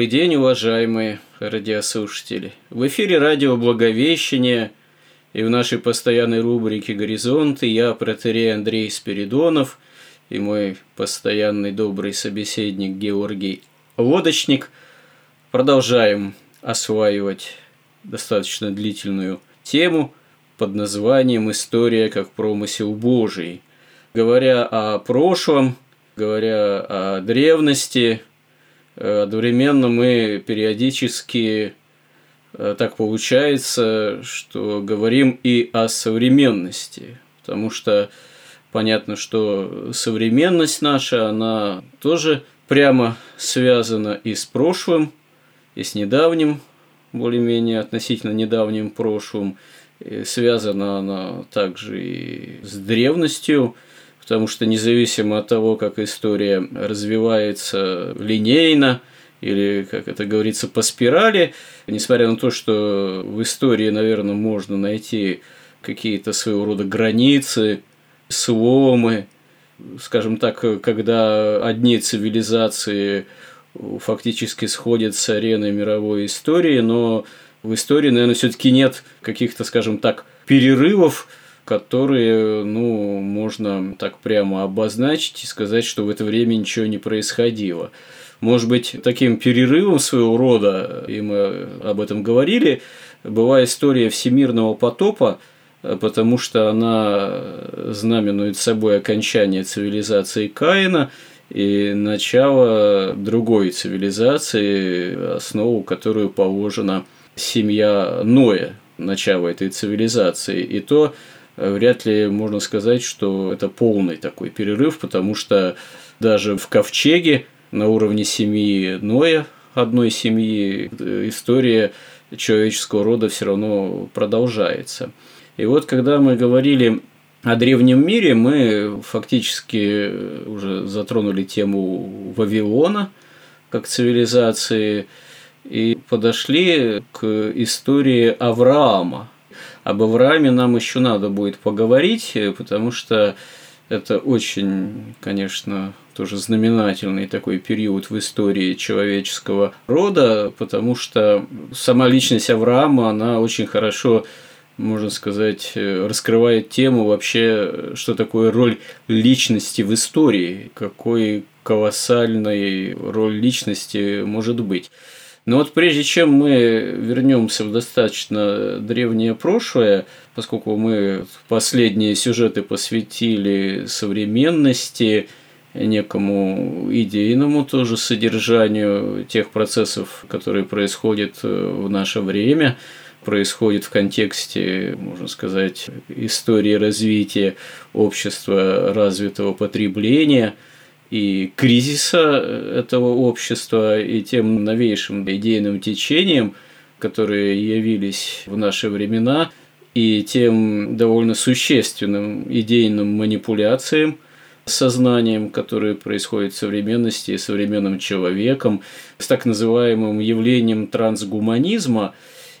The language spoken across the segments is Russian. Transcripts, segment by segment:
Добрый день, уважаемые радиослушатели. В эфире радио Благовещение и в нашей постоянной рубрике «Горизонты» я, протерей Андрей Спиридонов и мой постоянный добрый собеседник Георгий Лодочник продолжаем осваивать достаточно длительную тему под названием «История как промысел Божий». Говоря о прошлом, говоря о древности – Одновременно мы периодически э, так получается, что говорим и о современности, потому что понятно, что современность наша, она тоже прямо связана и с прошлым, и с недавним, более-менее относительно недавним прошлым, и связана она также и с древностью – потому что независимо от того, как история развивается линейно, или, как это говорится, по спирали, несмотря на то, что в истории, наверное, можно найти какие-то своего рода границы, сломы, скажем так, когда одни цивилизации фактически сходят с арены мировой истории, но в истории, наверное, все-таки нет каких-то, скажем так, перерывов, которые, ну, можно так прямо обозначить и сказать, что в это время ничего не происходило. Может быть, таким перерывом своего рода, и мы об этом говорили, была история всемирного потопа, потому что она знаменует собой окончание цивилизации Каина и начало другой цивилизации, основу которую положена семья Ноя, начало этой цивилизации. И то вряд ли можно сказать, что это полный такой перерыв, потому что даже в ковчеге на уровне семьи Ноя, одной семьи, история человеческого рода все равно продолжается. И вот когда мы говорили о древнем мире, мы фактически уже затронули тему Вавилона как цивилизации и подошли к истории Авраама, об Аврааме нам еще надо будет поговорить, э, потому что это очень, конечно, тоже знаменательный такой период в истории человеческого рода, потому что сама личность Авраама, она очень хорошо можно сказать, э, раскрывает тему вообще, что такое роль личности в истории, какой колоссальной роль личности может быть. Но вот прежде чем мы вернемся в достаточно древнее прошлое, поскольку мы последние сюжеты посвятили современности, некому идейному тоже содержанию тех процессов, которые происходят в наше время, происходит в контексте, можно сказать, истории развития общества развитого потребления – и кризиса этого общества, и тем новейшим идейным течением, которые явились в наши времена, и тем довольно существенным идейным манипуляциям сознанием, которые происходят в современности и современным человеком, с так называемым явлением трансгуманизма.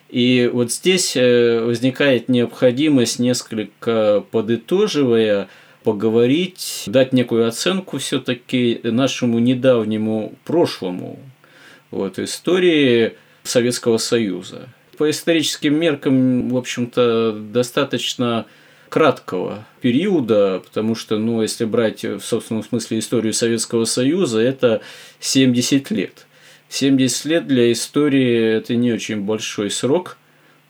И вот здесь э, возникает необходимость, несколько подытоживая, поговорить, дать некую оценку все-таки нашему недавнему прошлому, вот, истории Советского Союза. По историческим меркам, в общем-то, достаточно краткого периода, потому что, ну, если брать в собственном смысле историю Советского Союза, это 70 лет. 70 лет для истории – это не очень большой срок,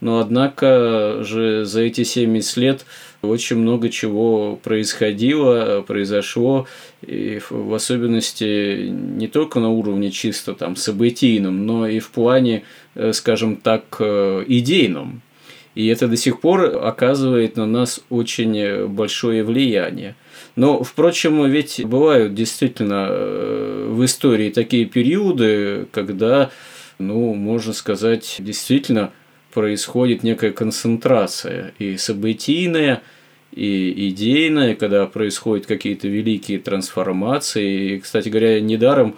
но, однако же, за эти 70 лет очень много чего происходило, произошло, и в особенности не только на уровне чисто там событийном, но и в плане, э, скажем так, э, идейном. И это до сих пор оказывает на нас очень большое влияние. Но, впрочем, ведь бывают действительно э, в истории такие периоды, когда, ну, можно сказать, действительно происходит некая концентрация и событийная, и идейная, когда происходят какие-то великие трансформации. И, кстати говоря, недаром,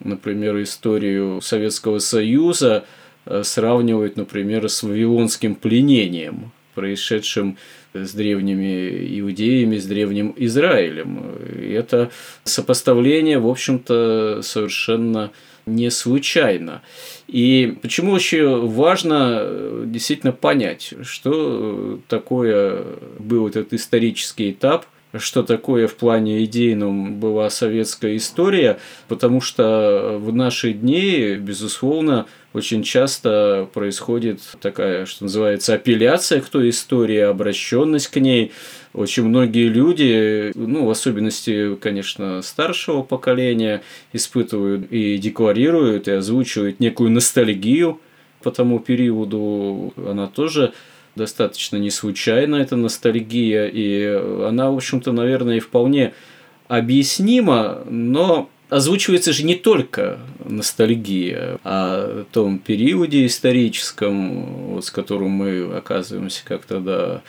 например, историю Советского Союза э, сравнивают, например, с Вавилонским пленением, происшедшим с древними иудеями, с древним Израилем. И это сопоставление, в общем-то, совершенно не случайно. И почему еще важно э, действительно понять, что такое был этот исторический этап, что такое в плане идейном была советская история, потому что в наши дни, безусловно, очень часто происходит такая, что называется, апелляция к той истории, обращенность к ней. Очень многие люди, ну, в особенности, конечно, старшего поколения, испытывают и декларируют, и озвучивают некую ностальгию по тому периоду. Она тоже достаточно не случайно, эта ностальгия, и она, в общем-то, наверное, и вполне объяснима, но озвучивается же не только ностальгия о том периоде историческом, вот, с которым мы оказываемся как-то да,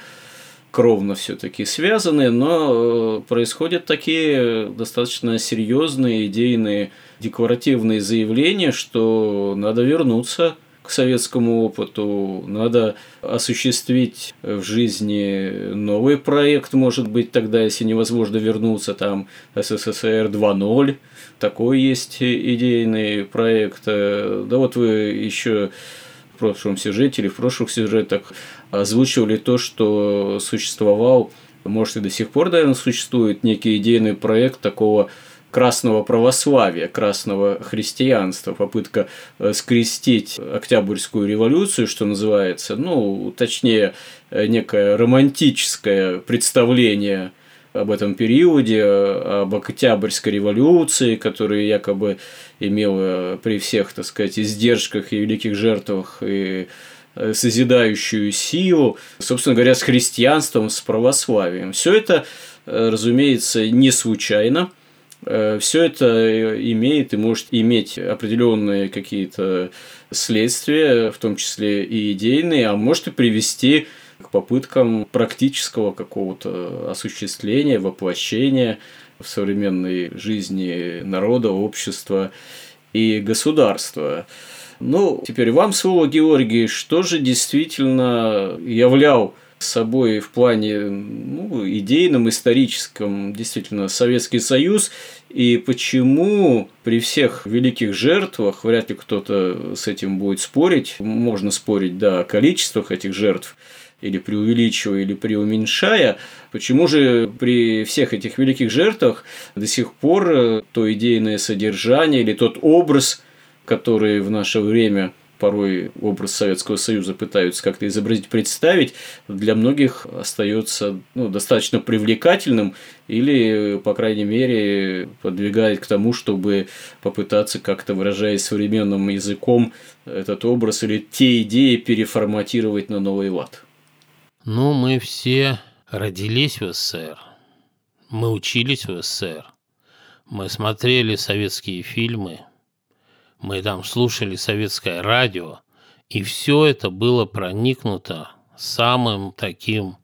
кровно все-таки связаны, но происходят такие достаточно серьезные идейные декларативные заявления, что надо вернуться к советскому опыту, надо осуществить в жизни новый проект, может быть, тогда, если невозможно вернуться, там СССР 2.0, такой есть идейный проект. Да вот вы еще в прошлом сюжете или в прошлых сюжетах озвучивали то, что существовал, может и до сих пор, наверное, существует некий идейный проект такого красного православия, красного христианства, попытка э, скрестить Октябрьскую революцию, что называется, ну, точнее, э, некое романтическое представление об этом периоде, об Октябрьской революции, которая якобы имела при всех, так сказать, издержках и великих жертвах и э, созидающую силу, собственно говоря, с христианством, с православием. Все это, разумеется, не случайно – Э, Все это э, имеет и может иметь определенные какие-то следствия, в том числе и идейные, а может и привести к попыткам практического какого-то осуществления, воплощения в современной жизни народа, общества и государства. Ну, теперь вам слово, Георгий, что же действительно являл собой в плане ну, идейном, историческом действительно Советский Союз, и почему при всех великих жертвах, вряд ли кто-то с этим будет спорить, можно спорить, да, о количествах этих жертв, или преувеличивая, или преуменьшая, почему же при всех этих великих жертвах до сих пор то идейное содержание или тот образ, который в наше время порой образ Советского Союза пытаются как-то изобразить, представить, для многих остается ну, достаточно привлекательным или, по крайней мере, подвигает к тому, чтобы попытаться как-то, выражаясь современным языком, этот образ или те идеи переформатировать на новый лад. Ну, мы все родились в СССР, мы учились в СССР, мы смотрели советские фильмы – мы там слушали советское радио, и все это было проникнуто самым таким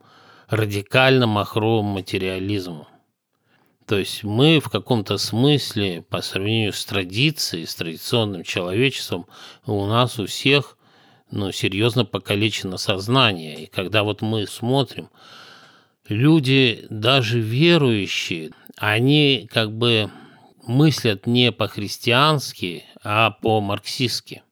радикальным махровым материализмом. То есть мы в каком-то смысле, по сравнению с традицией, с традиционным человечеством, у нас у всех ну, серьезно покалечено сознание. И когда вот мы смотрим, люди, даже верующие, они как бы мыслят не по-христиански, а по-марксистски.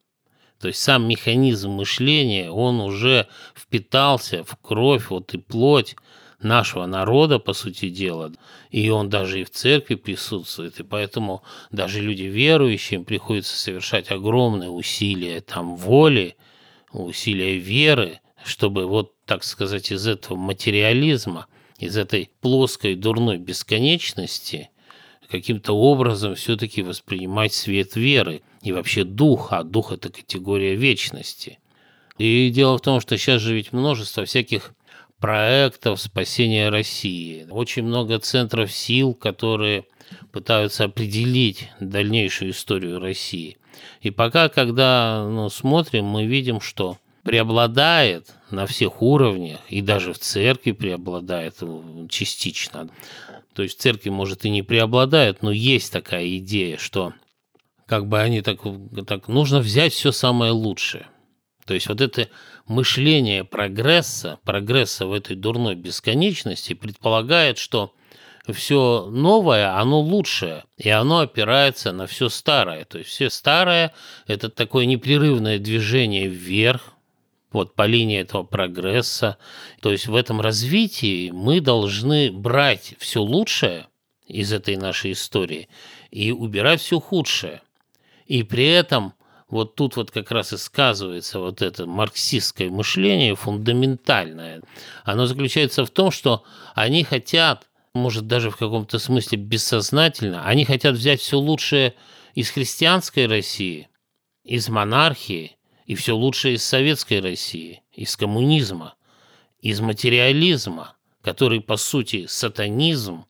То есть сам механизм мышления, он уже впитался в кровь вот и плоть нашего народа, по сути дела, и он даже и в церкви присутствует, и поэтому даже люди верующим приходится совершать огромные усилия там воли, усилия веры, чтобы вот, так сказать, из этого материализма из этой плоской дурной бесконечности каким-то образом все-таки воспринимать свет веры и вообще дух, а дух – это категория вечности. И дело в том, что сейчас же ведь множество всяких проектов спасения России. Очень много центров сил, которые пытаются определить дальнейшую историю России. И пока, когда ну, смотрим, мы видим, что преобладает на всех уровнях, и даже в церкви преобладает частично. То есть церкви, может, и не преобладает, но есть такая идея, что как бы они так, так нужно взять все самое лучшее. То есть вот это мышление прогресса, прогресса в этой дурной бесконечности предполагает, что все новое, оно лучшее, и оно опирается на все старое. То есть все старое – это такое непрерывное движение вверх, вот по линии этого прогресса. То есть в этом развитии мы должны брать все лучшее из этой нашей истории и убирать все худшее. И при этом вот тут вот как раз и сказывается вот это марксистское мышление фундаментальное. Оно заключается в том, что они хотят может, даже в каком-то смысле бессознательно, они хотят взять все лучшее из христианской России, из монархии и все лучшее из советской России, из коммунизма, из материализма, который, по сути, сатанизм,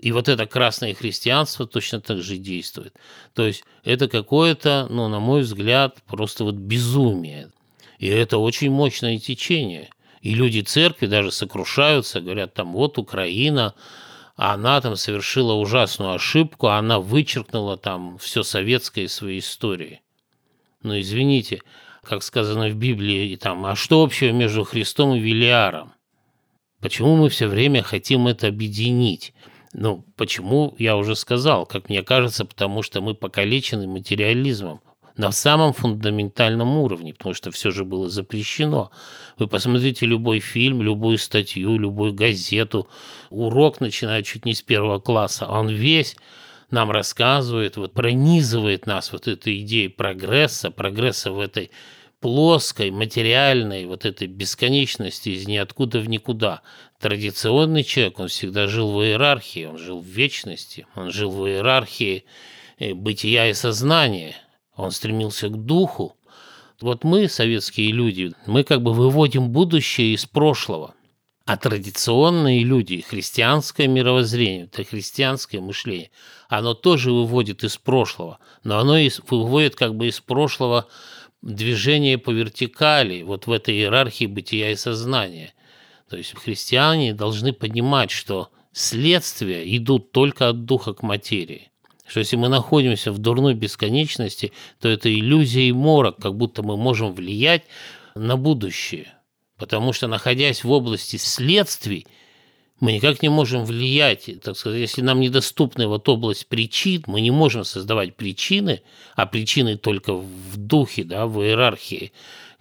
и вот это красное христианство точно так же действует. То есть это какое-то, ну, на мой взгляд, просто вот безумие. И это очень мощное течение. И люди церкви даже сокрушаются, говорят, там вот Украина, она там совершила ужасную ошибку, она вычеркнула там все советское из своей истории. Но извините, как сказано в Библии, там, а что общего между Христом и Велиаром? Почему мы все время хотим это объединить? Ну, почему, я уже сказал, как мне кажется, потому что мы покалечены материализмом на самом фундаментальном уровне, потому что все же было запрещено. Вы посмотрите любой фильм, любую статью, любую газету, урок начинает чуть не с первого класса, он весь нам рассказывает, вот пронизывает нас вот этой идеей прогресса, прогресса в этой плоской, материальной, вот этой бесконечности из ниоткуда в никуда. Традиционный человек, он всегда жил в иерархии, он жил в вечности, он жил в иерархии э, бытия и сознания, он стремился к духу. Вот мы, советские люди, мы как бы выводим будущее из прошлого. А традиционные люди, христианское мировоззрение, это христианское мышление, оно тоже выводит из прошлого, но оно выводит как бы из прошлого движение по вертикали, вот в этой иерархии бытия и сознания. То есть христиане должны понимать, что следствия идут только от духа к материи что если мы находимся в дурной бесконечности, то это иллюзия и морок, как будто мы можем влиять на будущее. Потому что, находясь в области следствий, мы никак не можем влиять, так сказать, если нам недоступна вот область причин, мы не можем создавать причины, а причины только в духе, да, в иерархии,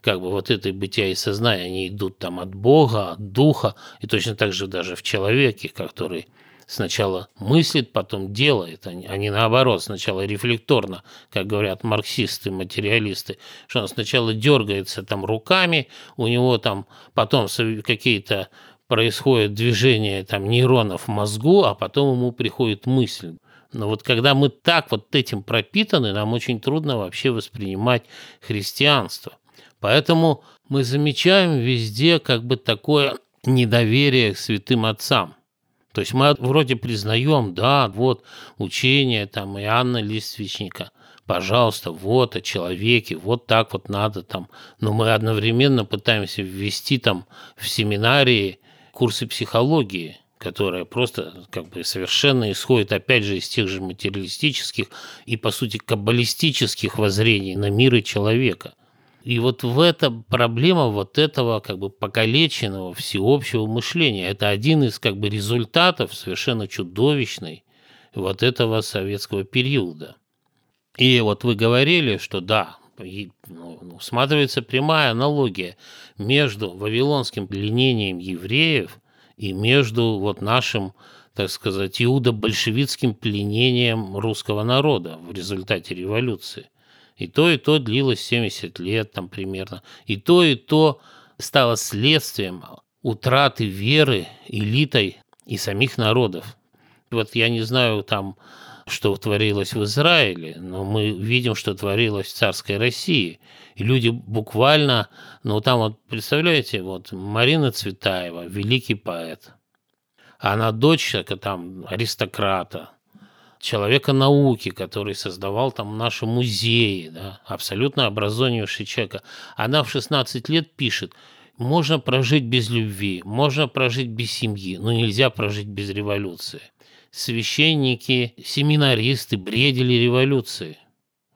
как бы вот этой бытия и сознания, они идут там от Бога, от Духа, и точно так же даже в человеке, который сначала мыслит, потом делает, а не наоборот, сначала рефлекторно, как говорят марксисты, материалисты, что он сначала дергается там руками, у него там потом какие-то происходят движения там нейронов в мозгу, а потом ему приходит мысль. Но вот когда мы так вот этим пропитаны, нам очень трудно вообще воспринимать христианство. Поэтому мы замечаем везде как бы такое недоверие к святым отцам – то есть мы вроде признаем, да, вот учение там Иоанна Листвичника, пожалуйста, вот о человеке, вот так вот надо там. Но мы одновременно пытаемся ввести там в семинарии курсы психологии, которая просто как бы совершенно исходит опять же из тех же материалистических и по сути каббалистических воззрений на мир и человека – и вот в этом проблема вот этого как бы покалеченного всеобщего мышления. Это один из как бы результатов совершенно чудовищной вот этого советского периода. И вот вы говорили, что да, ну, усматривается прямая аналогия между вавилонским пленением евреев и между вот нашим, так сказать, иудо-большевистским пленением русского народа в результате революции. И то, и то длилось 70 лет там примерно. И то, и то стало следствием утраты веры элитой и самих народов. Вот я не знаю там, что творилось в Израиле, но мы видим, что творилось в царской России. И люди буквально, ну там вот, представляете, вот Марина Цветаева, великий поэт, она дочь там аристократа, человека науки, который создавал там наши музеи, да, абсолютно образованнейший человек. Она в 16 лет пишет, можно прожить без любви, можно прожить без семьи, но нельзя прожить без революции. Священники, семинаристы бредили революции.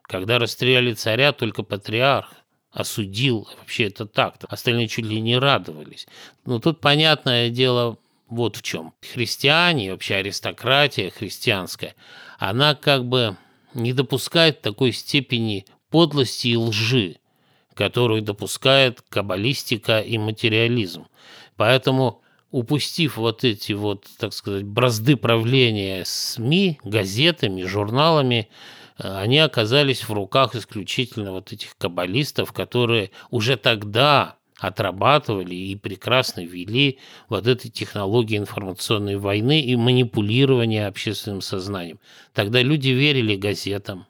Когда расстреляли царя, только патриарх осудил, вообще это так, остальные чуть ли не радовались. Но тут, понятное дело, вот в чем. Христиане, вообще аристократия христианская, она как бы не допускает такой степени подлости и лжи, которую допускает каббалистика и материализм. Поэтому, упустив вот эти вот, так сказать, бразды правления СМИ, газетами, журналами, они оказались в руках исключительно вот этих каббалистов, которые уже тогда отрабатывали и прекрасно вели вот этой технологии информационной войны и манипулирования общественным сознанием. Тогда люди верили газетам,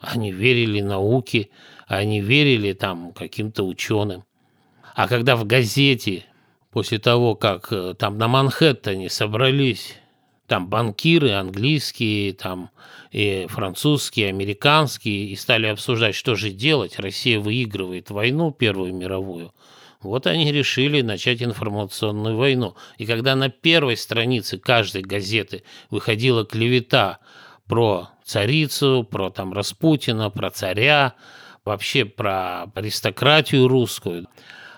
они верили науке, они верили там каким-то ученым. А когда в газете, после того, как э, там на Манхэттене собрались там банкиры английские, там и французские, американские, и стали обсуждать, что же делать. Россия выигрывает войну Первую мировую. Вот они решили начать информационную войну. И когда на первой странице каждой газеты выходила клевета про царицу, про там Распутина, про царя, вообще про аристократию русскую,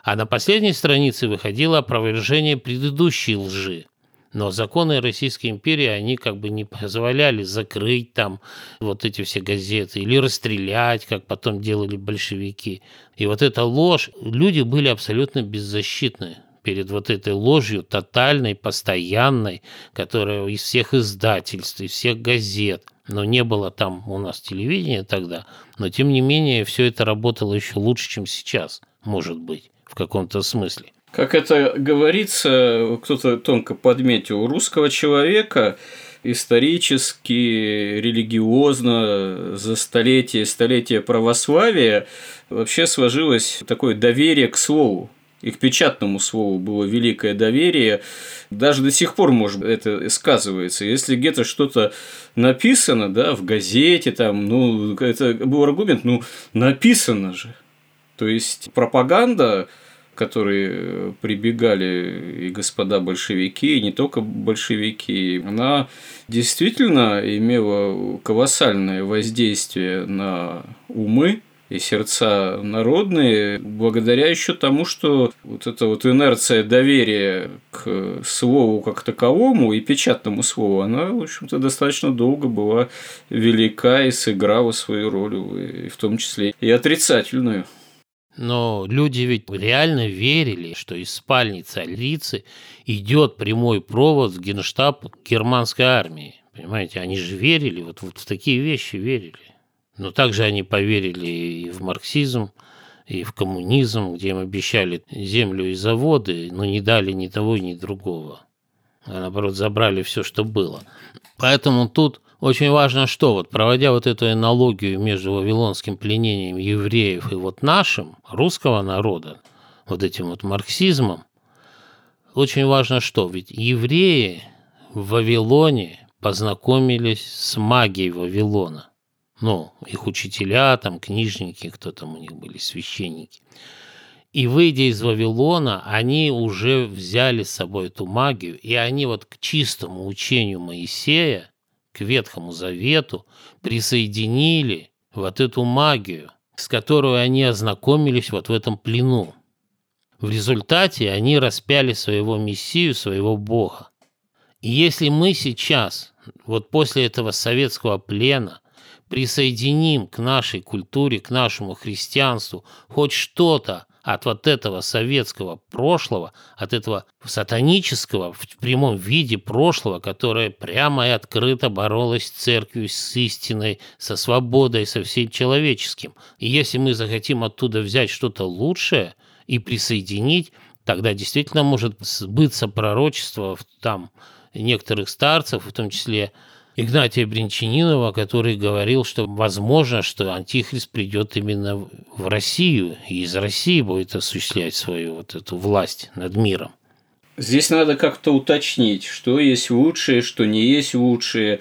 а на последней странице выходило опровержение предыдущей лжи. Но законы Российской империи, они как бы не позволяли закрыть там вот эти все газеты или расстрелять, как потом делали большевики. И вот эта ложь, люди были абсолютно беззащитны перед вот этой ложью тотальной, постоянной, которая из всех издательств, из всех газет, но не было там у нас телевидения тогда, но тем не менее все это работало еще лучше, чем сейчас, может быть, в каком-то смысле. Как это говорится, кто-то тонко подметил, у русского человека исторически, религиозно, за столетия столетия православия вообще сложилось такое доверие к слову. И к печатному слову было великое доверие. Даже до сих пор, может, это сказывается. Если где-то что-то написано, да, в газете, там, ну, это был аргумент, ну, написано же. То есть пропаганда которые э, прибегали и господа большевики, и не только большевики, она действительно имела колоссальное воздействие на умы и сердца народные, благодаря еще тому, что вот эта вот инерция доверия к слову как таковому и печатному слову, она, в общем-то, достаточно долго была велика и сыграла свою роль, и в том числе и отрицательную. Но люди ведь реально верили, что из спальни царицы идет прямой провод в генштаб германской армии. Понимаете, они же верили, вот, вот в такие вещи верили. Но также они поверили и в марксизм, и в коммунизм, где им обещали землю и заводы, но не дали ни того, ни другого. А наоборот, забрали все, что было. Поэтому тут очень важно что, вот проводя вот эту аналогию между вавилонским пленением евреев и вот нашим, русского народа, вот этим вот марксизмом, очень важно что, ведь евреи в Вавилоне познакомились с магией Вавилона. Ну, их учителя, там, книжники, кто там у них были, священники. И выйдя из Вавилона, они уже взяли с собой эту магию, и они вот к чистому учению Моисея к Ветхому Завету присоединили вот эту магию, с которой они ознакомились вот в этом плену. В результате они распяли своего Мессию, своего Бога. И если мы сейчас, вот после этого советского плена, присоединим к нашей культуре, к нашему христианству хоть что-то от вот этого советского прошлого, от этого сатанического в прямом виде прошлого, которое прямо и открыто боролось с церковью, с истиной, со свободой, со всем человеческим. И если мы захотим оттуда взять что-то лучшее и присоединить, тогда действительно может сбыться пророчество там некоторых старцев, в том числе Игнатия Бринчанинова, который говорил, что возможно, что Антихрист придет именно в Россию, и из России будет осуществлять свою вот эту власть над миром. Здесь надо как-то уточнить, что есть лучшее, что не есть лучшее.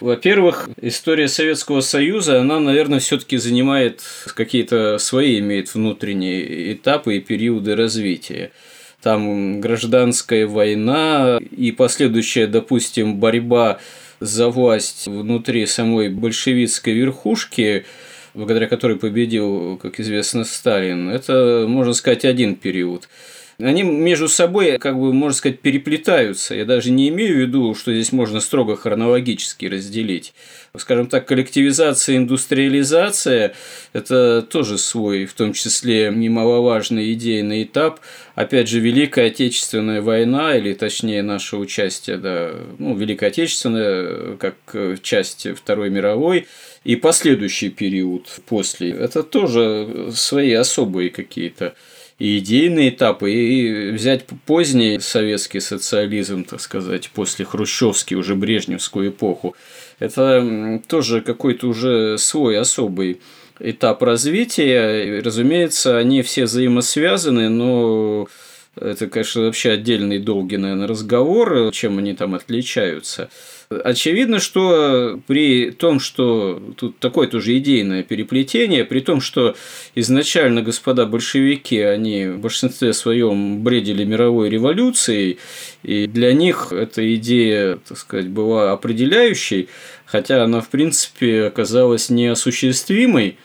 Во-первых, история Советского Союза, она, наверное, все-таки занимает какие-то свои, имеет внутренние этапы и периоды развития. Там гражданская война и последующая, допустим, борьба за власть внутри самой большевистской верхушки, благодаря которой победил, как известно, Сталин, это, можно сказать, один период – они между собой, как бы, можно сказать, переплетаются. Я даже не имею в виду, что здесь можно строго хронологически разделить. Скажем так, коллективизация, индустриализация – это тоже свой, в том числе, немаловажный идейный этап. Опять же, Великая Отечественная война, или точнее наше участие, да, ну, Великая Отечественная, как часть Второй мировой, и последующий период после. Это тоже свои особые какие-то и идейные этапы, и взять поздний советский социализм, так сказать, после хрущевский, уже брежневскую эпоху, это тоже какой-то уже свой особый этап развития. Разумеется, они все взаимосвязаны, но это, конечно, вообще отдельный долгий, наверное, разговор, чем они там отличаются. Очевидно, что при том, что тут такое тоже идейное переплетение, при том, что изначально господа большевики, они в большинстве своем бредили мировой революцией, и для них эта идея, так сказать, была определяющей, хотя она, в принципе, оказалась неосуществимой,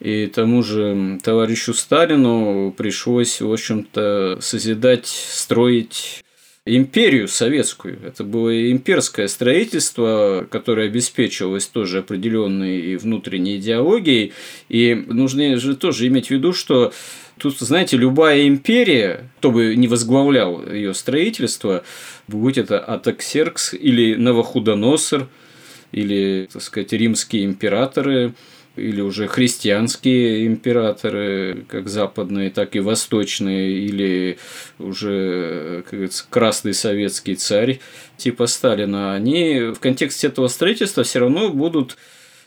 и тому же товарищу Сталину пришлось, в общем-то, созидать, строить империю советскую. Это было имперское строительство, которое обеспечивалось тоже определенной и внутренней идеологией. И нужно же тоже иметь в виду, что Тут, знаете, любая империя, кто бы не возглавлял ее строительство, будь это Атаксеркс или Новохудоносор, или, так сказать, римские императоры – или уже христианские императоры, как западные, так и восточные, или уже, как говорится, красный советский царь типа Сталина, они в контексте этого строительства все равно будут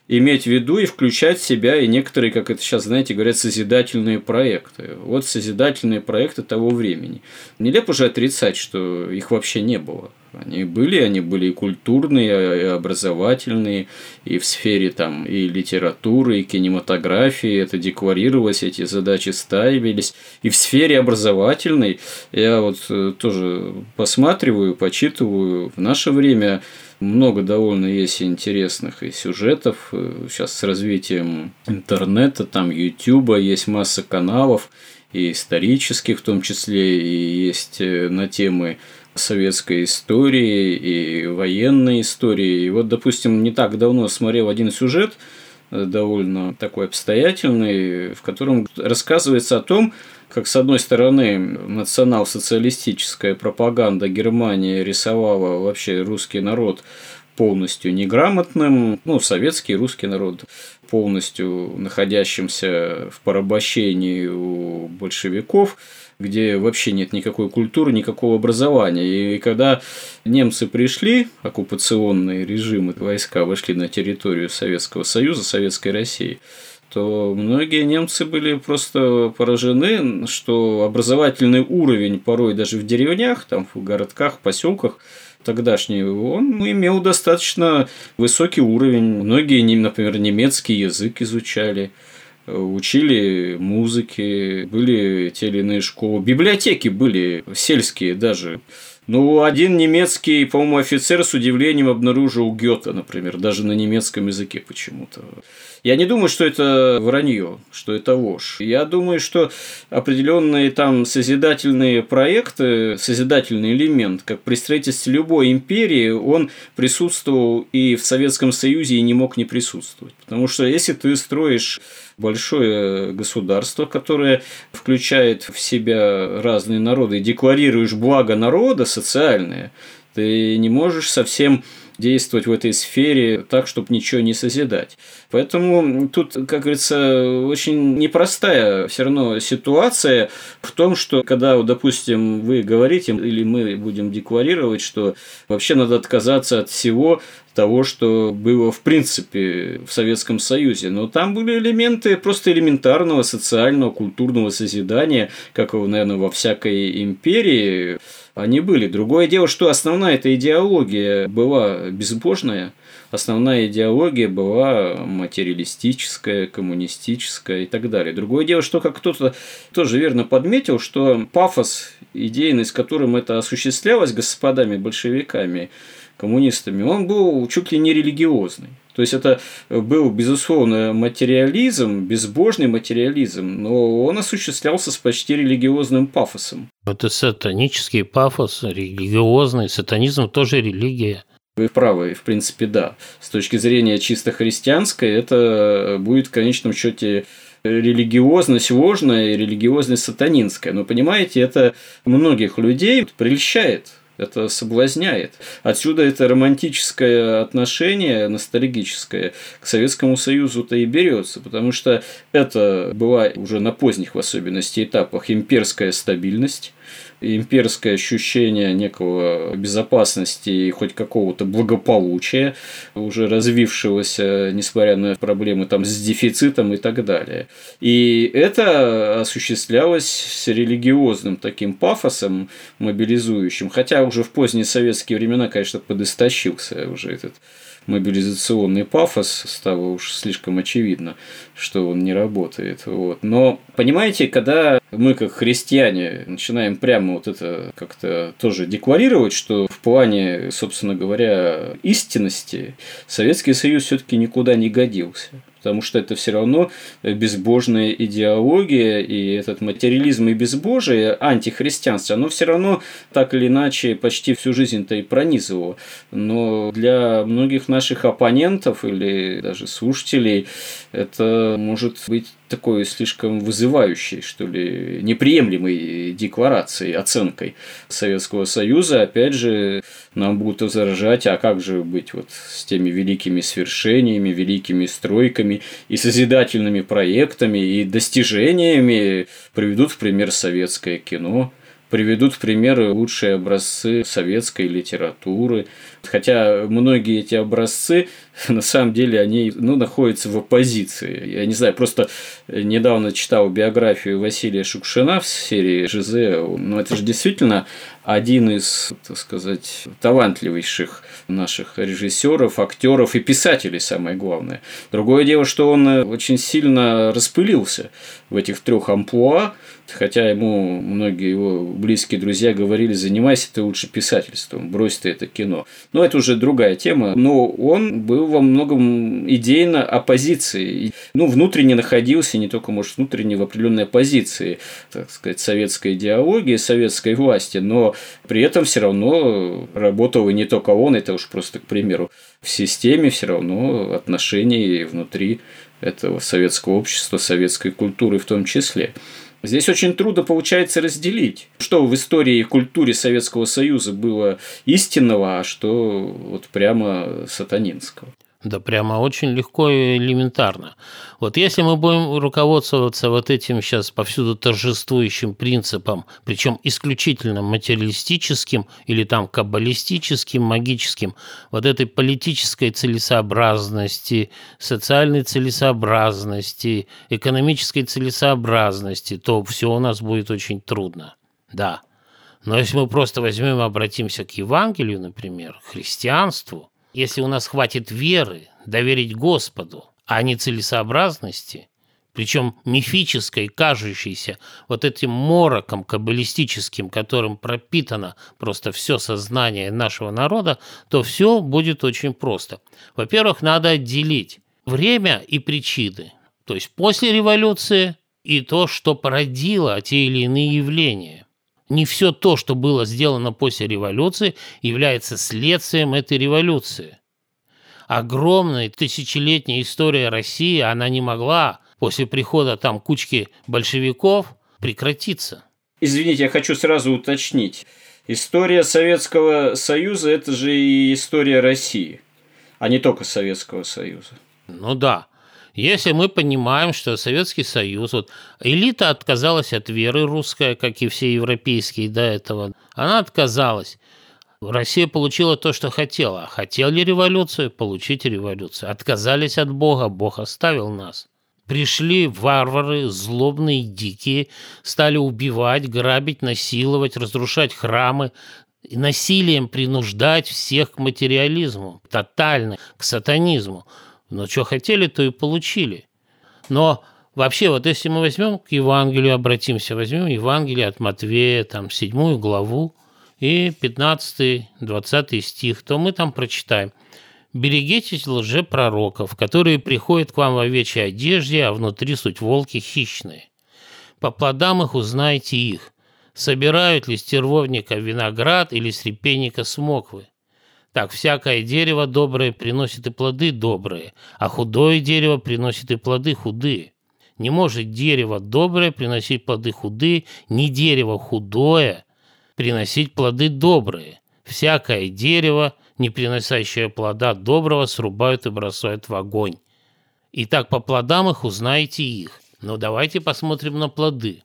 иметь в виду и включать в себя и некоторые, как это сейчас, знаете, говорят, созидательные проекты. Вот созидательные проекты того времени. Нелепо же отрицать, что их вообще не было. Они были, они были и культурные, и образовательные, и в сфере там и литературы, и кинематографии это декларировалось, эти задачи ставились. И в сфере образовательной я вот э, тоже посматриваю, почитываю. В наше время много довольно есть интересных и сюжетов. Сейчас с развитием интернета, там Ютуба, есть масса каналов, и исторических в том числе, и есть э, на темы советской истории и военной истории. И вот, допустим, не так давно смотрел один сюжет, э, довольно такой обстоятельный, в котором рассказывается о том, как, с одной стороны, национал-социалистическая пропаганда Германии рисовала вообще русский народ полностью неграмотным, ну, советский русский народ полностью находящимся в порабощении у большевиков, где вообще нет никакой культуры, никакого образования. И когда немцы пришли, оккупационные режимы, войска вошли на территорию Советского Союза, Советской России, то многие немцы были просто поражены, что образовательный уровень порой даже в деревнях, там в городках, поселках тогдашний, он имел достаточно высокий уровень. Многие, например, немецкий язык изучали учили музыке, были те или иные школы. Библиотеки были сельские даже. Ну, один немецкий, по-моему, офицер с удивлением обнаружил Гёте, например, даже на немецком языке почему-то. Я не думаю, что это вранье, что это ложь. Я думаю, что определенные там созидательные проекты, созидательный элемент, как при строительстве любой империи, он присутствовал и в Советском Союзе, и не мог не присутствовать. Потому что если ты строишь большое государство, которое включает в себя разные народы, и декларируешь благо народа социальное, ты не можешь совсем действовать в этой сфере так, чтобы ничего не созидать. Поэтому тут, как говорится, очень непростая все равно ситуация в том, что когда, допустим, вы говорите или мы будем декларировать, что вообще надо отказаться от всего, того, что было в принципе в Советском Союзе. Но там были элементы просто элементарного социального, культурного созидания, как, наверное, во всякой империи они были. Другое дело, что основная эта идеология была безбожная, основная идеология была материалистическая, коммунистическая и так далее. Другое дело, что как кто-то тоже верно подметил, что пафос, идейный, с которым это осуществлялось господами большевиками, коммунистами, он был чуть ли не религиозный. То есть это был, безусловно, материализм, безбожный материализм, но он осуществлялся с почти религиозным пафосом. Это сатанический пафос, религиозный, сатанизм тоже религия. Вы правы, в принципе, да. С точки зрения чисто христианской, это будет в конечном счете религиозность ложная и религиозность сатанинская. Но понимаете, это многих людей прельщает это соблазняет. Отсюда это романтическое отношение, ностальгическое к Советскому Союзу-то и берется, потому что это была уже на поздних в особенности этапах имперская стабильность, имперское ощущение некого безопасности и хоть какого-то благополучия, уже развившегося, несмотря на проблемы там с дефицитом и так далее. И это осуществлялось с религиозным таким пафосом мобилизующим, хотя уже в поздние советские времена, конечно, подыстощился уже этот мобилизационный пафос, стало уж слишком очевидно, что он не работает. Вот. Но, понимаете, когда мы, как христиане, начинаем прямо вот это как-то тоже декларировать, что в плане, собственно говоря, истинности Советский Союз все-таки никуда не годился потому что это все равно безбожная идеология, и этот материализм и безбожие, антихристианство, оно все равно так или иначе почти всю жизнь-то и пронизывало. Но для многих наших оппонентов или даже слушателей это может быть такой слишком вызывающей, что ли, неприемлемой декларацией, оценкой Советского Союза. Опять же, нам будут возражать, а как же быть вот с теми великими свершениями, великими стройками и созидательными проектами и достижениями приведут в пример советское кино приведут примеры лучшие образцы советской литературы. Хотя многие эти образцы, на самом деле, они ну, находятся в оппозиции. Я не знаю, просто недавно читал биографию Василия Шукшина в серии «Жизе». Ну, это же действительно один из, так сказать, талантливейших наших режиссеров, актеров и писателей, самое главное. Другое дело, что он очень сильно распылился в этих трех амплуа, хотя ему многие его близкие друзья говорили, занимайся ты лучше писательством, брось ты это кино. Но это уже другая тема. Но он был во многом идейно оппозиции. Ну, внутренне находился, не только, может, внутренне в определенной оппозиции, так сказать, советской идеологии, советской власти, но при этом все равно работал и не только он, это уж просто, к примеру, в системе все равно отношений внутри этого советского общества, советской культуры в том числе. Здесь очень трудно получается разделить, что в истории и культуре Советского Союза было истинного, а что вот прямо сатанинского. Да прямо очень легко и элементарно. Вот если мы будем руководствоваться вот этим сейчас повсюду торжествующим принципом, причем исключительно материалистическим или там каббалистическим, магическим, вот этой политической целесообразности, социальной целесообразности, экономической целесообразности, то все у нас будет очень трудно. Да. Но если мы просто возьмем и обратимся к Евангелию, например, к христианству – если у нас хватит веры, доверить Господу, а не целесообразности, причем мифической, кажущейся вот этим мороком каббалистическим, которым пропитано просто все сознание нашего народа, то все будет очень просто. Во-первых, надо отделить время и причины, то есть после революции и то, что породило те или иные явления не все то, что было сделано после революции, является следствием этой революции. Огромная тысячелетняя история России, она не могла после прихода там кучки большевиков прекратиться. Извините, я хочу сразу уточнить. История Советского Союза – это же и история России, а не только Советского Союза. Ну да. Если мы понимаем, что Советский Союз, вот элита отказалась от веры русская, как и все европейские до этого, она отказалась. Россия получила то, что хотела. Хотели революцию, получите революцию. Отказались от Бога, Бог оставил нас. Пришли варвары, злобные, дикие, стали убивать, грабить, насиловать, разрушать храмы, насилием принуждать всех к материализму, тотально, к сатанизму. Но что хотели, то и получили. Но вообще, вот если мы возьмем к Евангелию, обратимся, возьмем Евангелие от Матвея, там, седьмую главу, и 15-20 стих, то мы там прочитаем – Берегитесь лжепророков, которые приходят к вам в овечьей одежде, а внутри суть волки хищные. По плодам их узнаете их. Собирают ли стервовника виноград или с смоквы? Так, всякое дерево доброе приносит и плоды добрые, а худое дерево приносит и плоды худые. Не может дерево доброе приносить плоды худые, ни дерево худое приносить плоды добрые. Всякое дерево не приносящее плода доброго, срубают и бросают в огонь. И так по плодам их узнаете их. Но давайте посмотрим на плоды.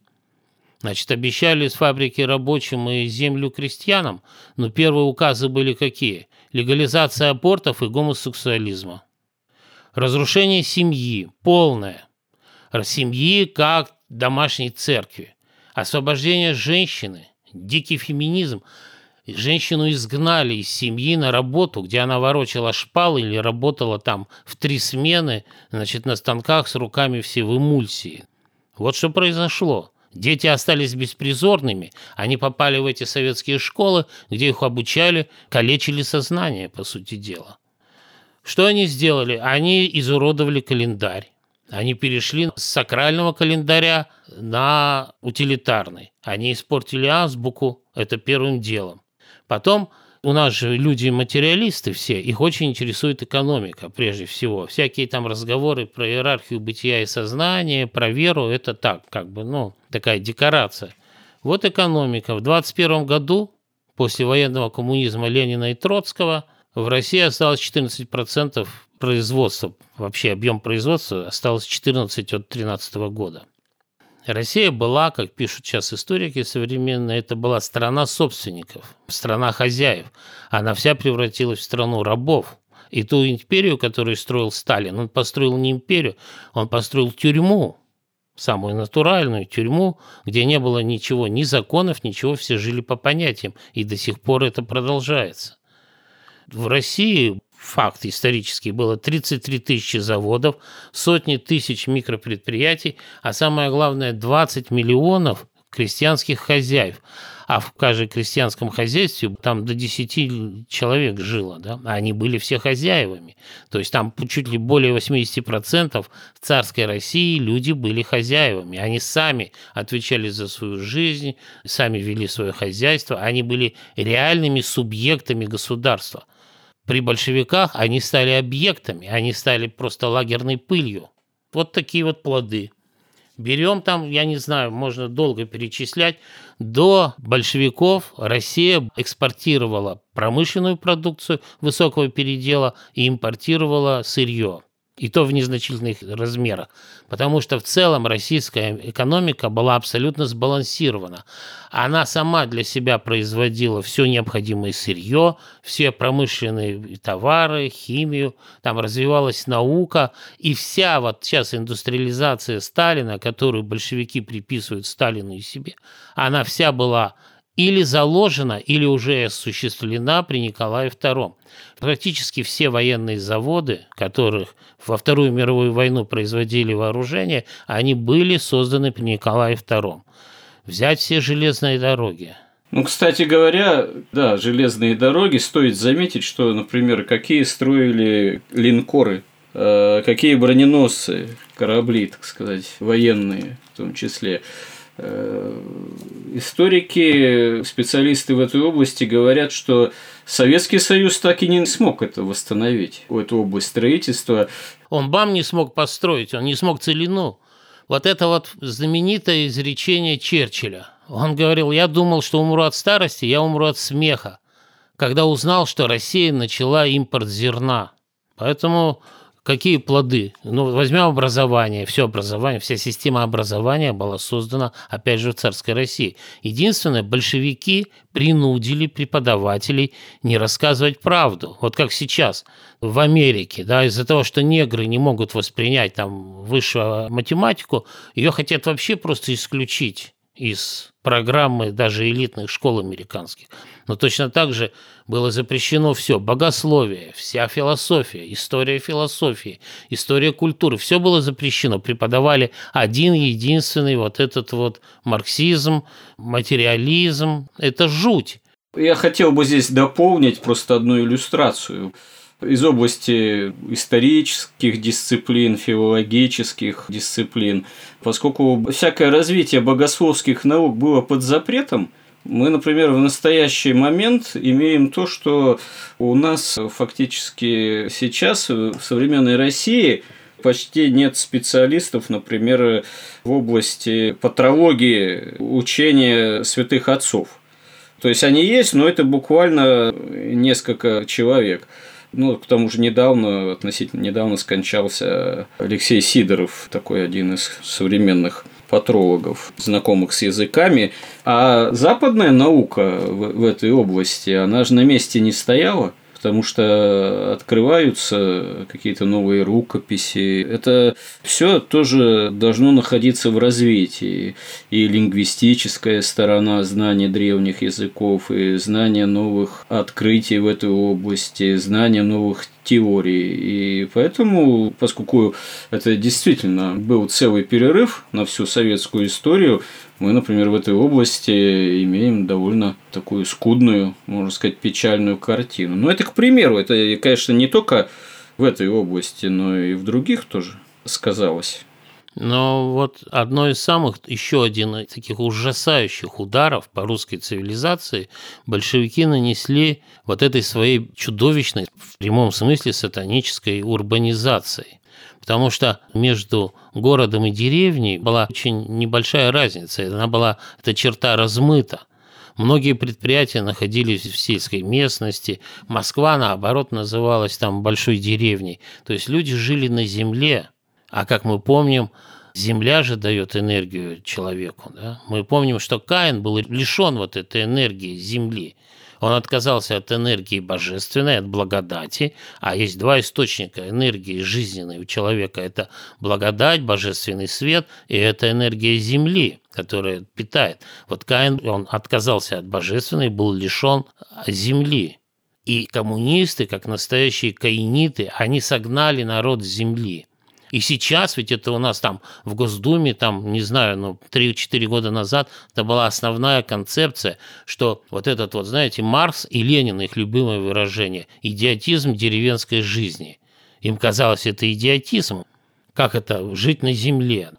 Значит, обещали с фабрики рабочим и землю крестьянам, но первые указы были какие? Легализация абортов и гомосексуализма. Разрушение семьи, полное. Семьи как домашней церкви. Освобождение женщины, дикий феминизм – Женщину изгнали из семьи на работу, где она ворочала шпалы или работала там в три смены, значит, на станках с руками все в эмульсии. Вот что произошло. Дети остались беспризорными, они попали в эти советские школы, где их обучали, калечили сознание, по сути дела. Что они сделали? Они изуродовали календарь. Они перешли с сакрального календаря на утилитарный. Они испортили азбуку, это первым делом. Потом у нас же люди материалисты все, их очень интересует экономика прежде всего. Всякие там разговоры про иерархию бытия и сознания, про веру, это так, как бы, ну, такая декорация. Вот экономика. В 21 году, после военного коммунизма Ленина и Троцкого, в России осталось 14% производства, вообще объем производства осталось 14 от 2013 года. Россия была, как пишут сейчас историки современные, это была страна собственников, страна хозяев. Она вся превратилась в страну рабов. И ту империю, которую строил Сталин, он построил не империю, он построил тюрьму, самую натуральную тюрьму, где не было ничего, ни законов, ничего, все жили по понятиям, и до сих пор это продолжается. В России факт исторический, было 33 тысячи заводов, сотни тысяч микропредприятий, а самое главное 20 миллионов крестьянских хозяев. А в каждом крестьянском хозяйстве там до 10 человек жило, да, а они были все хозяевами. То есть там чуть ли более 80% в царской России люди были хозяевами. Они сами отвечали за свою жизнь, сами вели свое хозяйство, они были реальными субъектами государства – при большевиках они стали объектами, они стали просто лагерной пылью. Вот такие вот плоды. Берем там, я не знаю, можно долго перечислять, до большевиков Россия экспортировала промышленную продукцию высокого передела и импортировала сырье и то в незначительных размерах, потому что в целом российская экономика была абсолютно сбалансирована. Она сама для себя производила все необходимое сырье, все промышленные товары, химию, там развивалась наука, и вся вот сейчас индустриализация Сталина, которую большевики приписывают Сталину и себе, она вся была или заложена, или уже осуществлена при Николае II. Практически все военные заводы, которых во Вторую мировую войну производили вооружение, они были созданы при Николае II. Взять все железные дороги. Ну, кстати говоря, да, железные дороги, стоит заметить, что, например, какие строили линкоры, э, какие броненосцы, корабли, так сказать, военные в том числе. Э, историки, специалисты в этой области говорят, что Советский Союз так и не смог это восстановить, эту область строительства. Он БАМ не смог построить, он не смог целину. Вот это вот знаменитое изречение Черчилля. Он говорил, я думал, что умру от старости, я умру от смеха, когда узнал, что Россия начала импорт зерна. Поэтому Какие плоды? Ну, возьмем образование. Все образование, вся система образования была создана, опять же, в царской России. Единственное, большевики принудили преподавателей не рассказывать правду. Вот как сейчас в Америке, да, из-за того, что негры не могут воспринять там высшую математику, ее хотят вообще просто исключить из программы даже элитных школ американских. Но точно так же было запрещено все. Богословие, вся философия, история философии, история культуры. Все было запрещено. Преподавали один единственный вот этот вот марксизм, материализм. Это жуть. Я хотел бы здесь дополнить просто одну иллюстрацию из области исторических дисциплин, филологических дисциплин. Поскольку всякое развитие богословских наук было под запретом, мы, например, в настоящий момент имеем то, что у нас фактически сейчас в современной России почти нет специалистов, например, в области патрологии учения святых отцов. То есть они есть, но это буквально несколько человек. Ну, к тому же недавно, относительно недавно скончался Алексей Сидоров, такой один из современных патрологов, знакомых с языками. А западная наука в, в этой области, она же на месте не стояла потому что открываются какие-то новые рукописи. Это все тоже должно находиться в развитии. И лингвистическая сторона знания древних языков, и знания новых открытий в этой области, знания новых теорий. И поэтому, поскольку это действительно был целый перерыв на всю советскую историю, мы, например, в этой области имеем довольно такую скудную, можно сказать, печальную картину. Но это к примеру, это, конечно, не только в этой области, но и в других тоже сказалось. Но вот одно из самых, еще один из таких ужасающих ударов по русской цивилизации большевики нанесли вот этой своей чудовищной, в прямом смысле, сатанической урбанизацией. Потому что между городом и деревней была очень небольшая разница. Она была, эта черта размыта. Многие предприятия находились в сельской местности. Москва, наоборот, называлась там большой деревней. То есть люди жили на земле. А как мы помним, земля же дает энергию человеку. Да? Мы помним, что Каин был лишен вот этой энергии земли. Он отказался от энергии божественной, от благодати, а есть два источника энергии жизненной у человека. Это благодать, божественный свет, и это энергия земли, которая питает. Вот Каин, он отказался от божественной, был лишен земли. И коммунисты, как настоящие каиниты, они согнали народ с земли. И сейчас, ведь это у нас там в Госдуме, там, не знаю, ну, 3-4 года назад, это была основная концепция, что вот этот вот, знаете, Марс и Ленин, их любимое выражение, идиотизм деревенской жизни. Им казалось это идиотизм. Как это жить на земле?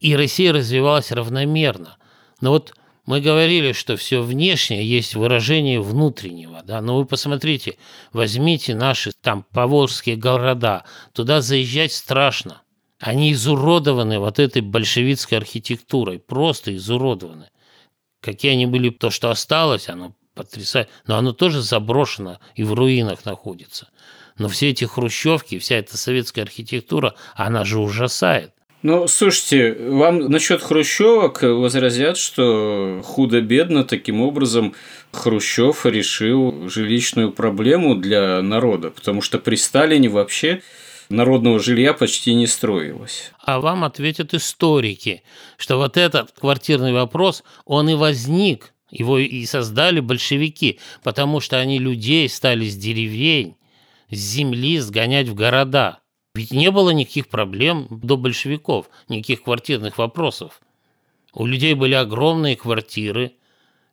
И Россия развивалась равномерно. Но вот мы говорили, что все внешнее есть выражение внутреннего, да, но вы посмотрите, возьмите наши там поволжские города, туда заезжать страшно. Они изуродованы вот этой большевистской архитектурой, просто изуродованы. Какие они были, то, что осталось, оно потрясает, но оно тоже заброшено и в руинах находится. Но все эти хрущевки, вся эта советская архитектура, она же ужасает. Ну, слушайте, вам насчет хрущевок возразят, что худо-бедно таким образом Хрущев решил жилищную проблему для народа, потому что при Сталине вообще народного жилья почти не строилось. А вам ответят историки, что вот этот квартирный вопрос, он и возник, его и создали большевики, потому что они людей стали с деревень, с земли сгонять в города. Ведь не было никаких проблем до большевиков, никаких квартирных вопросов. У людей были огромные квартиры,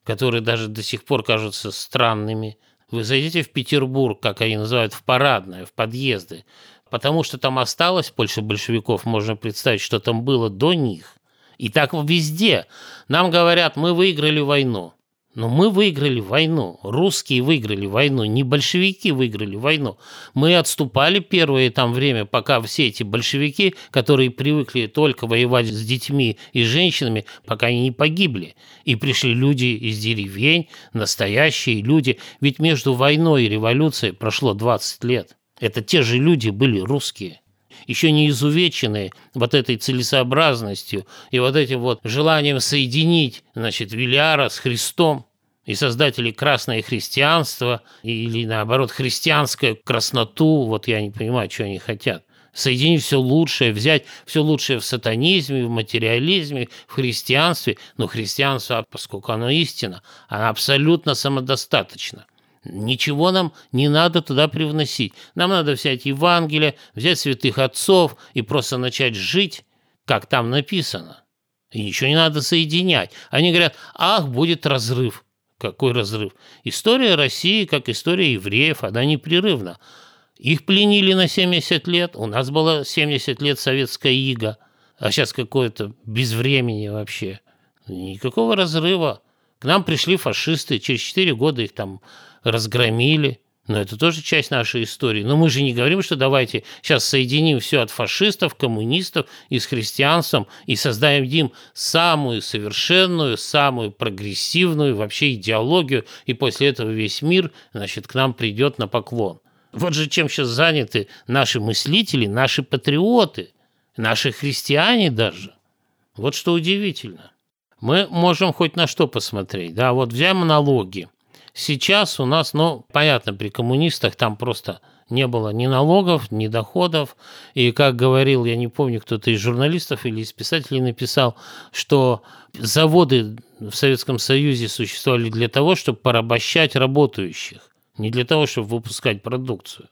которые даже до сих пор кажутся странными. Вы зайдите в Петербург, как они называют, в парадное, в подъезды, потому что там осталось больше большевиков, можно представить, что там было до них. И так везде. Нам говорят, мы выиграли войну. Но мы выиграли войну, русские выиграли войну, не большевики выиграли войну. Мы отступали первое там время, пока все эти большевики, которые привыкли только воевать с детьми и женщинами, пока они не погибли. И пришли люди из деревень, настоящие люди. Ведь между войной и революцией прошло 20 лет. Это те же люди были русские еще не изувеченные вот этой целесообразностью и вот этим вот желанием соединить, значит, Виляра с Христом и создатели красное христианство или наоборот христианское красноту, вот я не понимаю, что они хотят. Соединить все лучшее, взять все лучшее в сатанизме, в материализме, в христианстве. Но христианство, поскольку оно истина, оно абсолютно самодостаточно – Ничего нам не надо туда привносить. Нам надо взять Евангелие, взять святых отцов и просто начать жить, как там написано. И ничего не надо соединять. Они говорят, ах, будет разрыв. Какой разрыв? История России, как история евреев, она непрерывна. Их пленили на 70 лет, у нас было 70 лет советская ига, а сейчас какое-то безвремение вообще. Никакого разрыва. К нам пришли фашисты, через 4 года их там разгромили. Но это тоже часть нашей истории. Но мы же не говорим, что давайте сейчас соединим все от фашистов, коммунистов и с христианством и создадим самую совершенную, самую прогрессивную вообще идеологию, и после этого весь мир, значит, к нам придет на поклон. Вот же чем сейчас заняты наши мыслители, наши патриоты, наши христиане даже. Вот что удивительно. Мы можем хоть на что посмотреть. Да, вот взяем налоги. Сейчас у нас, ну, понятно, при коммунистах там просто не было ни налогов, ни доходов. И, как говорил, я не помню, кто-то из журналистов или из писателей написал, что заводы в Советском Союзе существовали для того, чтобы порабощать работающих, не для того, чтобы выпускать продукцию.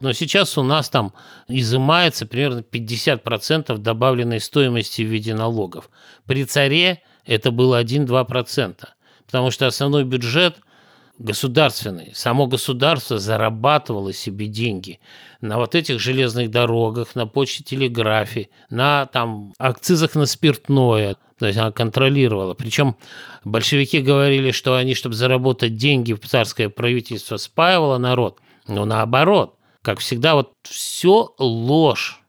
Но сейчас у нас там изымается примерно 50% добавленной стоимости в виде налогов. При царе это было 1-2%, потому что основной бюджет государственный. Само государство зарабатывало себе деньги на вот этих железных дорогах, на почте телеграфии, на там акцизах на спиртное. То есть она контролировала. Причем большевики говорили, что они, чтобы заработать деньги, царское правительство спаивало народ. Но наоборот, как всегда, вот все ложь.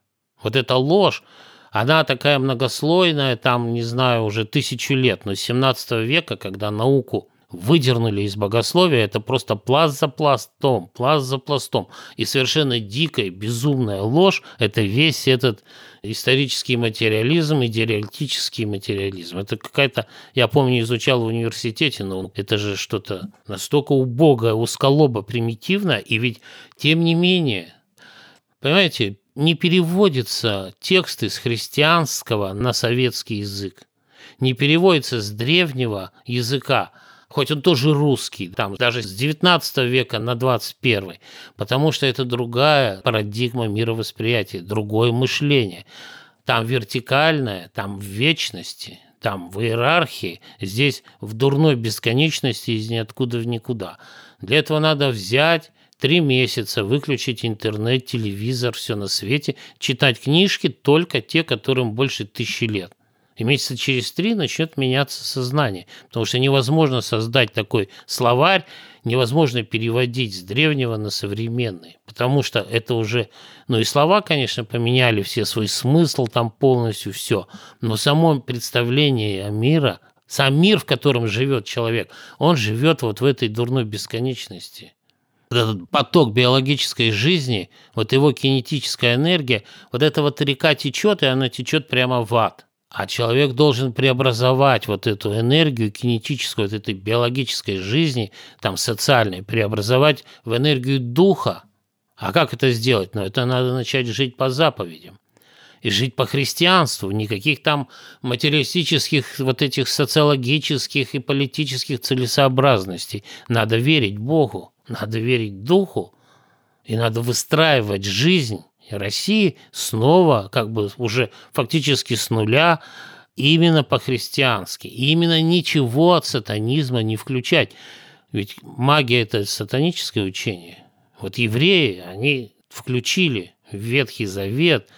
Вот эта ложь, она такая многослойная, там, не знаю, уже тысячу лет, но с 17 века, когда науку выдернули из богословия, это просто пласт за пластом, пласт за пластом. И совершенно дикая, безумная ложь – это весь этот исторический материализм и диалектический материализм. Это какая-то, я помню, изучал в университете, но это же что-то настолько убогое, узколобо, примитивно, и ведь тем не менее, понимаете, не переводятся тексты с христианского на советский язык, не переводятся с древнего языка – хоть он тоже русский, там даже с 19 века на 21, потому что это другая парадигма мировосприятия, другое мышление. Там вертикальное, там в вечности, там в иерархии, здесь в дурной бесконечности из ниоткуда в никуда. Для этого надо взять три месяца, выключить интернет, телевизор, все на свете, читать книжки только те, которым больше тысячи лет. И месяца через три начнет меняться сознание, потому что невозможно создать такой словарь, невозможно переводить с древнего на современный, потому что это уже, ну и слова, конечно, поменяли все свой смысл там полностью все, но само представление о мире, сам мир, в котором живет человек, он живет вот в этой дурной бесконечности этот поток биологической жизни, вот его кинетическая энергия, вот эта вот река течет, и она течет прямо в ад. А человек должен преобразовать вот эту энергию кинетическую, вот этой биологической жизни, там социальной, преобразовать в энергию духа. А как это сделать? Ну, это надо начать жить по заповедям. И жить по христианству, никаких там материалистических, вот этих социологических и политических целесообразностей. Надо верить Богу, надо верить Духу, и надо выстраивать жизнь России снова как бы уже фактически с нуля именно по-христиански. именно ничего от сатанизма не включать. Ведь магия – это сатаническое учение. Вот евреи, они включили в Ветхий Завет,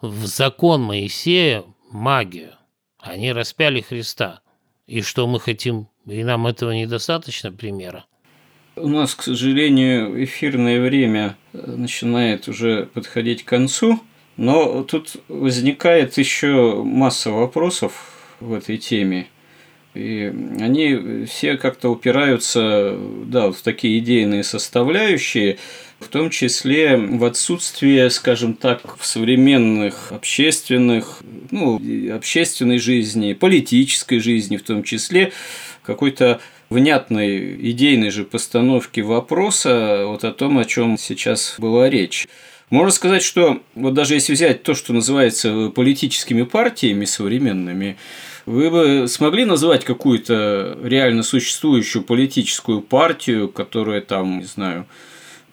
в закон Моисея магию. Они распяли Христа. И что мы хотим И нам этого недостаточно примера. У нас, к сожалению, эфирное время начинает уже подходить к концу, но тут возникает еще масса вопросов в этой теме. И они все как-то упираются да, в такие идейные составляющие, в том числе в отсутствие, скажем так, в современных общественных, ну, общественной жизни, политической жизни в том числе, какой-то внятной идейной же постановки вопроса вот о том, о чем сейчас была речь. Можно сказать, что вот даже если взять то, что называется политическими партиями современными, вы бы смогли назвать какую-то реально существующую политическую партию, которая там, не знаю,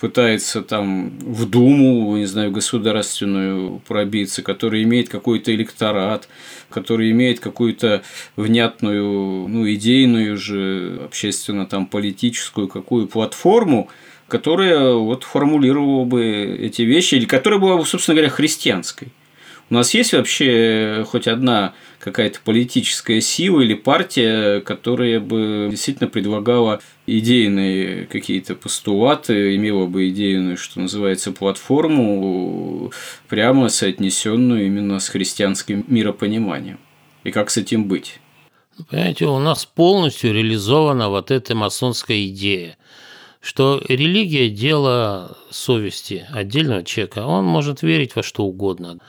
пытается там в Думу, не знаю, государственную пробиться, которая имеет какой-то электорат, который имеет какую-то внятную, ну, идейную же, общественно там политическую какую платформу, которая вот формулировала бы эти вещи, или которая была бы, собственно говоря, христианской. У нас есть вообще хоть одна какая-то политическая сила или партия, которая бы действительно предлагала идейные какие-то постулаты, имела бы идейную, что называется, платформу, прямо соотнесенную именно с христианским миропониманием. И как с этим быть? Понимаете, у нас полностью реализована вот эта масонская идея что религия – дело совести отдельного человека. Он может верить во что угодно.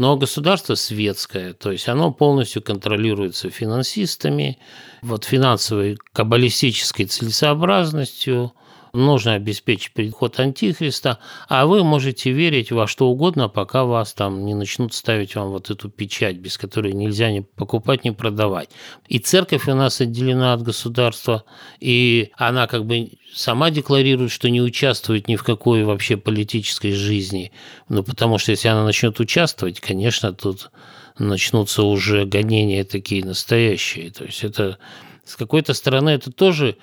Но государство светское, то есть оно полностью контролируется финансистами, вот финансовой каббалистической целесообразностью, нужно обеспечить приход Антихриста, а вы можете верить во что угодно, пока вас там не начнут ставить вам вот эту печать, без которой нельзя ни покупать, ни продавать. И церковь у нас отделена от государства, и она как бы сама декларирует, что не участвует ни в какой вообще политической жизни. Ну, потому что если она начнет участвовать, конечно, тут начнутся уже гонения такие настоящие. То есть это с какой-то стороны это тоже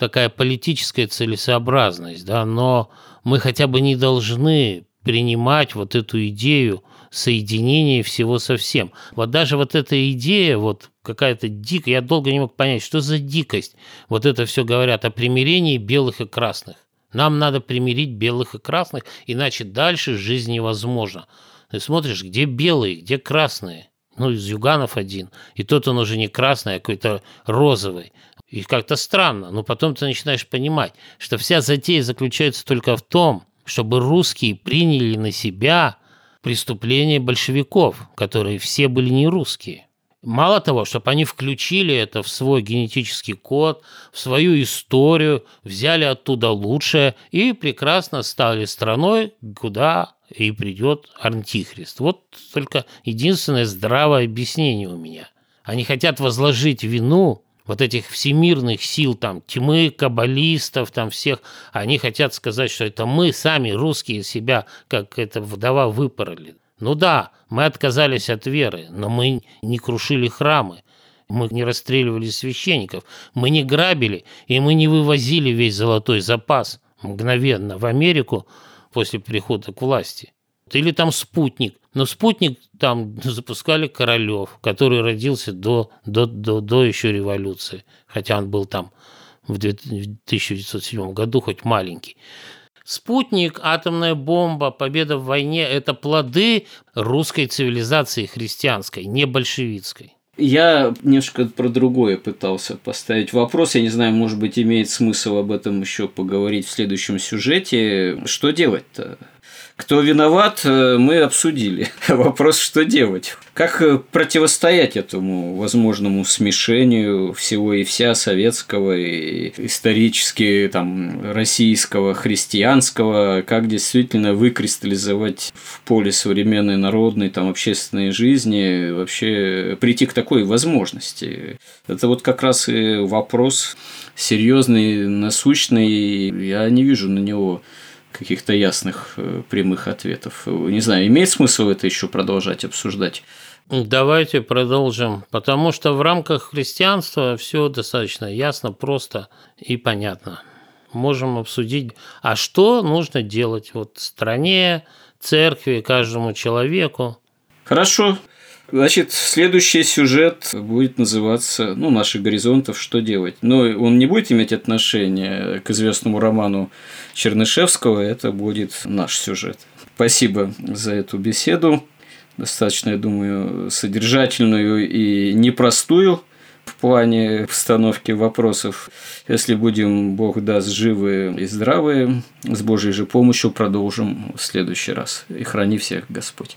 такая политическая целесообразность, да, но мы хотя бы не должны принимать вот эту идею соединения всего со всем. Вот даже вот эта идея, вот какая-то дикая, я долго не мог понять, что за дикость. Вот это все говорят о примирении белых и красных. Нам надо примирить белых и красных, иначе дальше жизнь невозможна. Ты смотришь, где белые, где красные. Ну, из Юганов один. И тот он уже не красный, а какой-то розовый. И как-то странно, но потом ты начинаешь понимать, что вся затея заключается только в том, чтобы русские приняли на себя преступления большевиков, которые все были не русские. Мало того, чтобы они включили это в свой генетический код, в свою историю, взяли оттуда лучшее и прекрасно стали страной, куда и придет антихрист. Вот только единственное здравое объяснение у меня. Они хотят возложить вину вот этих всемирных сил там тьмы, каббалистов, там всех, они хотят сказать, что это мы сами, русские, себя, как эта вдова, выпороли. Ну да, мы отказались от веры, но мы не крушили храмы, мы не расстреливали священников, мы не грабили, и мы не вывозили весь золотой запас мгновенно в Америку после прихода к власти. Или там спутник. Но спутник там запускали Королев, который родился до, до, до, до еще революции, хотя он был там в 1907 году, хоть маленький. Спутник, атомная бомба, победа в войне – это плоды русской цивилизации христианской, не большевистской. Я немножко про другое пытался поставить вопрос. Я не знаю, может быть, имеет смысл об этом еще поговорить в следующем сюжете. Что делать-то? Кто виноват, э, мы обсудили. Вопрос, что делать? Как э, противостоять этому возможному смешению всего и вся советского и исторически там, российского, христианского, как действительно выкристаллизовать в поле современной народной там, общественной жизни, вообще прийти к такой возможности. Это вот как раз и вопрос серьезный, насущный, я не вижу на него каких-то ясных э, прямых ответов. Не знаю, имеет смысл это еще продолжать обсуждать? Давайте продолжим, потому что в рамках христианства все достаточно ясно, просто и понятно. Можем обсудить, а что нужно делать вот стране, церкви, каждому человеку. Хорошо. Значит, следующий сюжет будет называться, ну, «Наших горизонтов. Что делать?». Но он не будет иметь отношения к известному роману Чернышевского, это будет наш сюжет. Спасибо за эту беседу. Достаточно, я думаю, содержательную и непростую в плане постановки вопросов. Если будем, Бог даст, живы и здравы, с Божьей же помощью продолжим в следующий раз. И храни всех Господь.